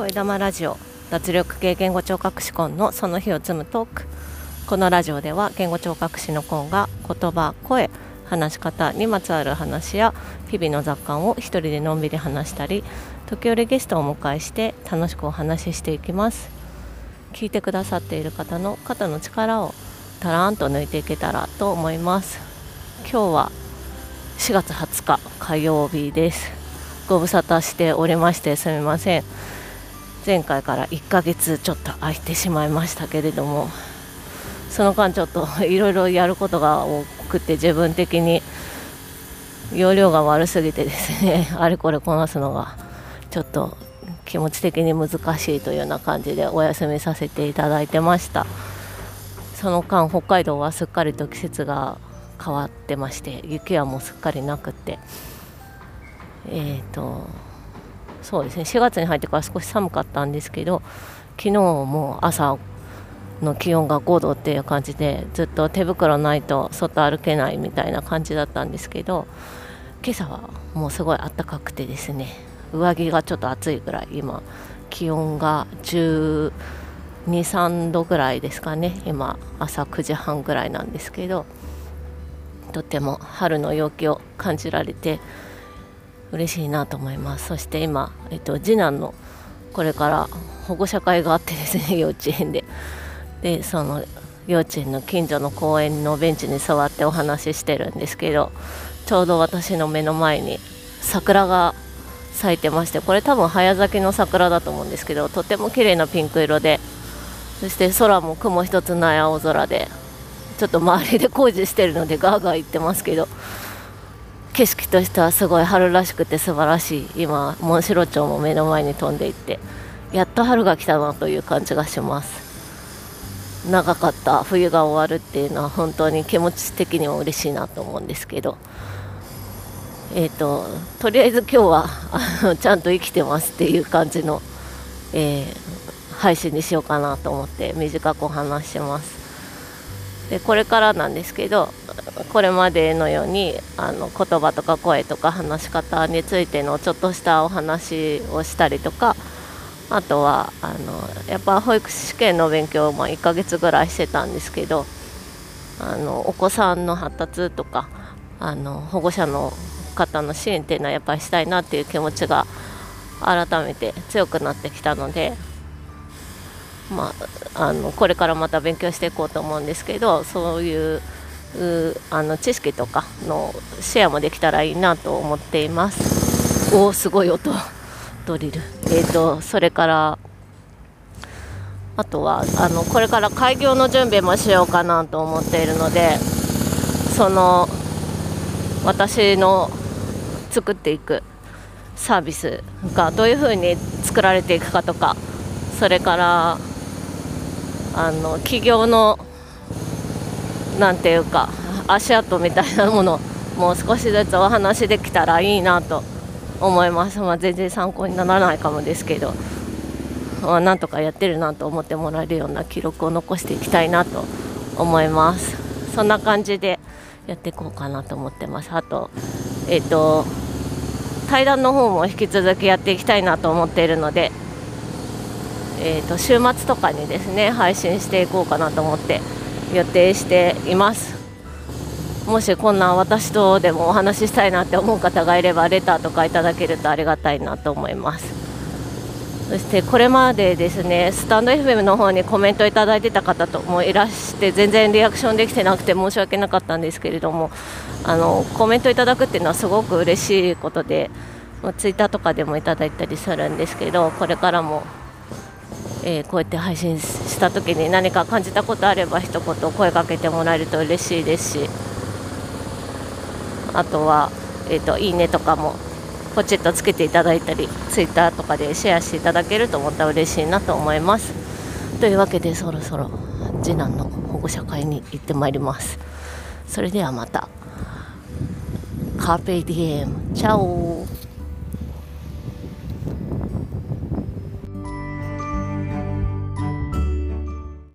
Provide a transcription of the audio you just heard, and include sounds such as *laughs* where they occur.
声玉ラジオ脱力系言語聴覚士コンのその日を積むトーク。このラジオでは言語聴覚士のコンが言葉声話し方にまつわる話や日々の雑感を一人でのんびり話したり時折ゲストをお迎えして楽しくお話ししていきます。聞いてくださっている方の肩の力をたらんと抜いていけたらと思います。今日は4月20日火曜日です。ご無沙汰しておりましてすみません。前回から1ヶ月ちょっと空いてしまいましたけれどもその間ちょっと *laughs* いろいろやることが多くて自分的に容量が悪すぎてですね *laughs* あれこれこなすのがちょっと気持ち的に難しいというような感じでお休みさせていただいてました。その間北海道はすっかりと季節が変わってまして雪はもうすっかりなくってえーとそうですね。4月に入ってから少し寒かったんですけど昨日も朝の気温が5度っていう感じでずっと手袋ないと外歩けないみたいな感じだったんですけど今朝はもうすごい暖かくてですね上着がちょっと暑いぐらい今気温が1 2 3度ぐらいですかね今朝9時半ぐらいなんですけどとても春の陽気を感じられて嬉しいなと思います。そして今、えっと、次男のこれから保護者会があってですね *laughs* 幼稚園で。でその幼稚園の近所の公園のベンチに座ってお話ししてるんですけどちょうど私の目の前に桜が咲いてましてこれ多分早咲きの桜だと思うんですけどとても綺麗なピンク色でそして空も雲一つない青空でちょっと周りで工事してるのでガーガー言ってますけど景色としてはすごい春らしくて素晴らしい。今モンシロチョウも目の前に飛んでいって。やっと春が来たなという感じがします。長かった。冬が終わるっていうのは本当に気持ち的にも嬉しいなと思うんですけど。えーと、とりあえず今日は *laughs* あのちゃんと生きてますっていう感じの、えー、配信にしようかなと思って短くお話します。でこれからなんですけどこれまでのようにあの言葉とか声とか話し方についてのちょっとしたお話をしたりとかあとはあのやっぱ保育士試験の勉強を1ヶ月ぐらいしてたんですけどあのお子さんの発達とかあの保護者の方の支援っていうのはやっぱりしたいなっていう気持ちが改めて強くなってきたので、まあ、あのこれからまた勉強していこうと思うんですけどそういうあの知識とかのシェアもできたらいいなと思っています。おおすごい音。ドリル。えっ、ー、とそれからあとはあのこれから開業の準備もしようかなと思っているのでその私の作っていくサービスがどういうふうに作られていくかとかそれからあの企業のなんていうか足跡みたいなものもう少しずつお話できたらいいなと思います、まあ、全然参考にならないかもですけど、まあ、なんとかやってるなと思ってもらえるような記録を残していきたいなと思います。そんな感じでやっていこうかなと思ってます。あとえっ、ー、と対談の方も引き続きやっていきたいなと思っているのでえーと週末とかにですね配信していこうかなと思って予定しています。もしこんな私とでもお話ししたいなって思う方がいればレターとかいただけるとありがたいなと思います。そしてこれまでですねスタンド FM の方にコメントいただいてた方ともいらして全然リアクションできてなくて申し訳なかったんですけれどもあのコメントいただくっていうのはすごく嬉しいことでツイッターとかでもいただいたりするんですけどこれからもえー、こうやって配信した時に何か感じたことあれば一言声かけてもらえると嬉しいですしあとは、えーと、いいねとかもポチッとつけていただいたりツイッターとかでシェアしていただけると思ったら嬉しいなと思います。というわけでそろそろ次男の保護者会に行ってまいります。それではまた。カーペディエム。チャオ